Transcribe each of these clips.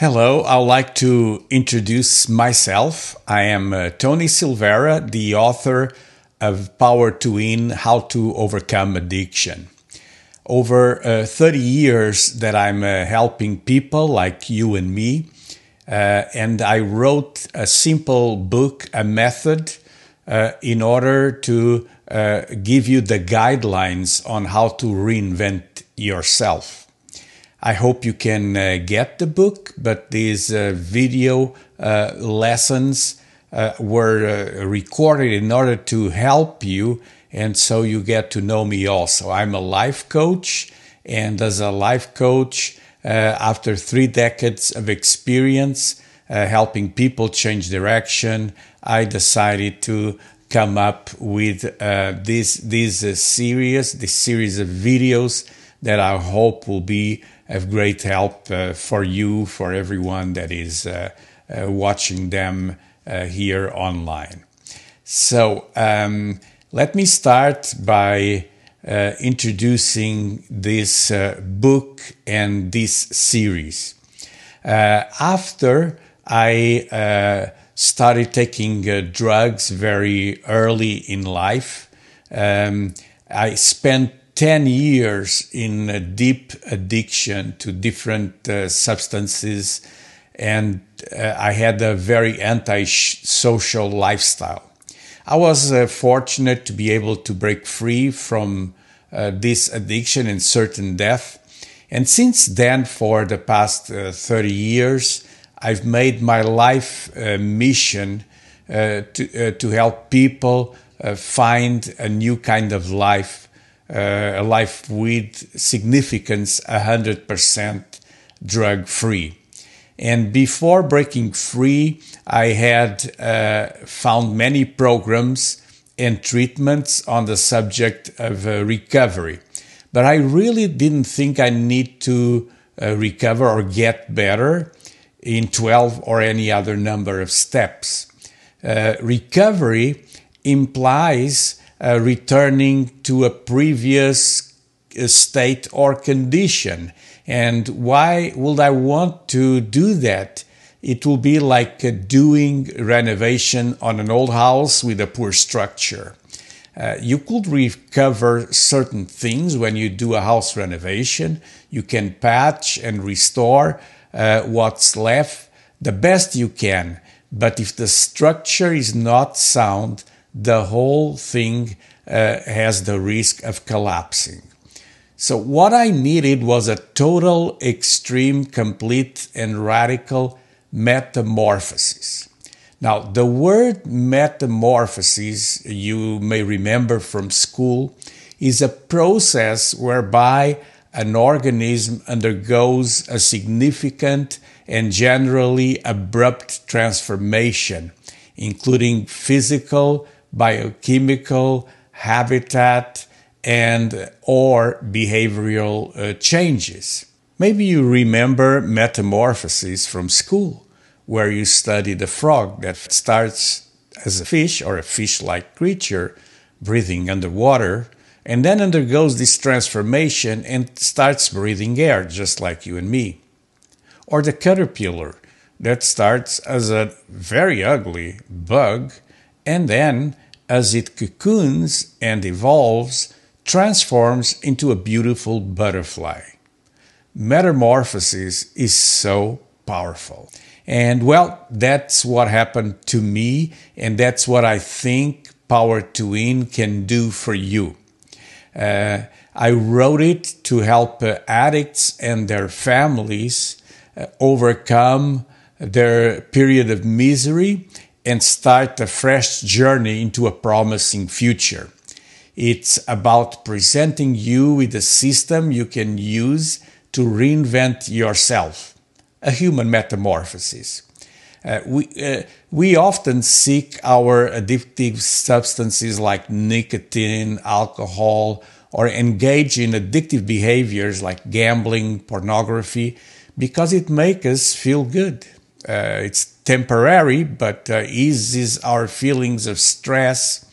Hello, I'd like to introduce myself. I am uh, Tony Silveira, the author of Power to Win How to Overcome Addiction. Over uh, 30 years that I'm uh, helping people like you and me, uh, and I wrote a simple book, a method, uh, in order to uh, give you the guidelines on how to reinvent yourself. I hope you can uh, get the book, but these uh, video uh, lessons uh, were uh, recorded in order to help you, and so you get to know me also. I'm a life coach, and as a life coach, uh, after three decades of experience helping people change direction, I decided to come up with this this series, this series of videos that I hope will be of great help uh, for you, for everyone that is uh, uh, watching them here online. So um, let me start by introducing this book and this series. after I started taking uh, drugs very early in life. Um, I spent 10 years in a deep addiction to different uh, substances, and uh, I had a very anti-social lifestyle. I was uh, fortunate to be able to break free from uh, this addiction and certain death. And since then, for the past uh, 30 years, I've made my life uh, mission to, to help people find a new kind of life a life with significance 100% drug free. And before breaking free, I had uh, found many programs and treatments on the subject of uh, recovery. But I really didn't think I need to uh, recover or get better in 12 or any other number of steps. Uh, recovery implies uh, returning to a previous uh, state or condition. And why would I want to do that? It will be like uh, doing renovation on an old house with a poor structure. Uh, you could recover certain things when you do a house renovation. You can patch and restore uh, what's left the best you can. But if the structure is not sound, the whole thing uh, has the risk of collapsing. So, what I needed was a total, extreme, complete, and radical metamorphosis. Now, the word metamorphosis, you may remember from school, is a process whereby an organism undergoes a significant and generally abrupt transformation, including physical, biochemical, habitat, and or behavioral uh, changes. Maybe you remember metamorphosis from school, where you study the frog that starts as a fish or a fish-like creature breathing underwater and then undergoes this transformation and starts breathing air just like you and me. Or the caterpillar that starts as a very ugly bug and then, as it cocoons and evolves, transforms into a beautiful butterfly. Metamorphosis is so powerful. And well, that's what happened to me, and that's what I think Power to Win can do for you. Uh, I wrote it to help uh, addicts and their families uh, overcome their period of misery and start a fresh journey into a promising future. It's about presenting you with a system you can use to reinvent yourself, a human metamorphosis. Uh, we, uh, we often seek our addictive substances like nicotine, alcohol, or engage in addictive behaviors like gambling, pornography, because it makes us feel good. Uh, it's temporary, but uh, eases our feelings of stress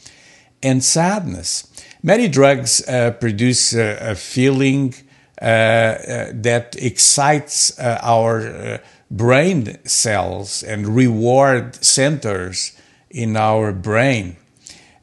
and sadness. Many drugs uh, produce a, a feeling uh, uh, that excites uh, our brain cells and reward centers in our brain.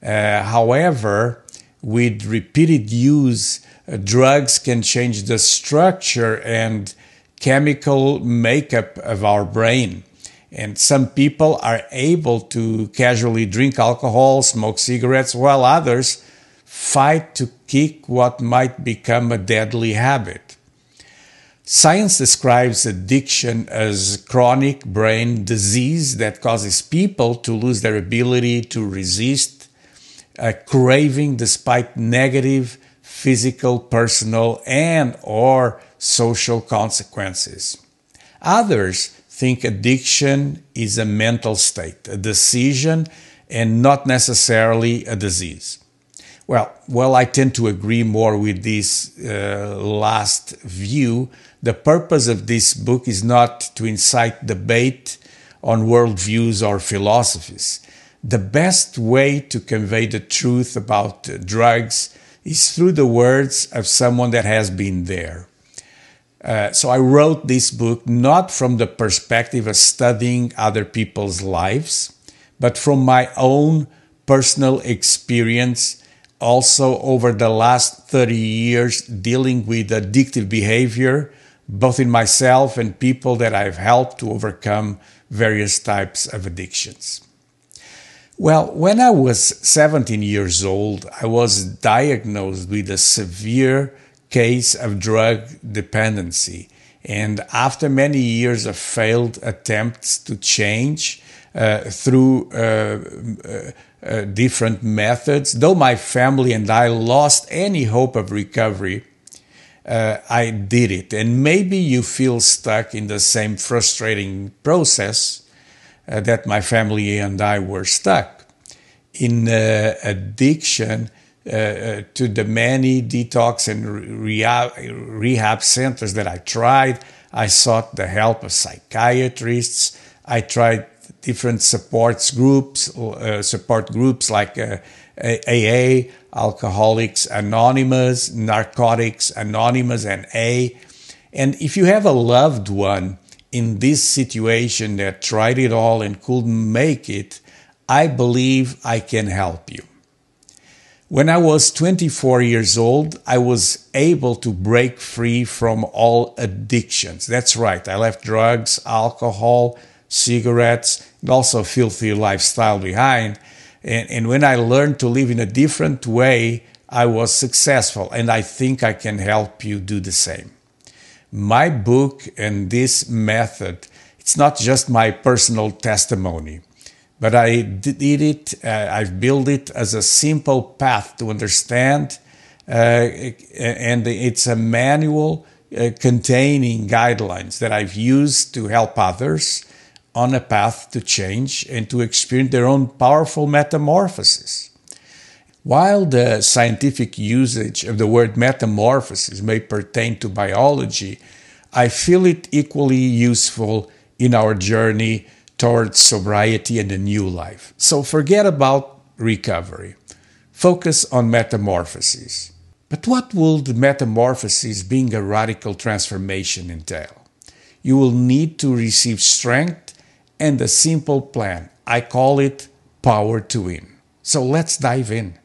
however, with repeated use, drugs can change the structure and chemical makeup of our brain. And some people are able to casually drink alcohol, smoke cigarettes, while others fight to kick what might become a deadly habit. Science describes addiction as chronic brain disease that causes people to lose their ability to resist a craving despite negative physical, personal, and or social consequences. Others think addiction is a mental state, a decision, and not necessarily a disease. Well, well, I tend to agree more with this uh, last view. The purpose of this book is not to incite debate on worldviews or philosophies. The best way to convey the truth about drugs is through the words of someone that has been there. Uh, so I wrote this book not from the perspective of studying other people's lives, but from my own personal experience also over the last 30 years dealing with addictive behavior, both in myself and people that I've helped to overcome various types of addictions. Well, when I was 17 years old, I was diagnosed with a severe case of drug dependency. And after many years of failed attempts to change uh, through uh, uh, uh, different methods. Though my family and I lost any hope of recovery, uh, I did it. And maybe you feel stuck in the same frustrating process that my family and I were stuck in uh, addiction. Uh, to the many detox and rehab, rehab centers that I tried, I sought the help of psychiatrists. I tried different supports groups, uh, support groups like uh, AA, Alcoholics Anonymous, Narcotics Anonymous, and A. And if you have a loved one in this situation that tried it all and couldn't make it, I believe I can help you. When I was 24 years old, I was able to break free from all addictions. That's right, I left drugs, alcohol, cigarettes, and also filthy lifestyle behind. And, and when I learned to live in a different way, I was successful. And I think I can help you do the same. My book and this method, it's not just my personal testimony, but I did it, uh, I've built it as a simple path to understand. Uh, and it's a manual uh, containing guidelines that I've used to help others on a path to change and to experience their own powerful metamorphosis. While the scientific usage of the word metamorphosis may pertain to biology, I feel it equally useful in our journey towards sobriety and a new life. So forget about recovery. Focus on metamorphosis. But what will the metamorphosis being a radical transformation entail? You will need to receive strength and a simple plan. I call it Power to Win. So let's dive in.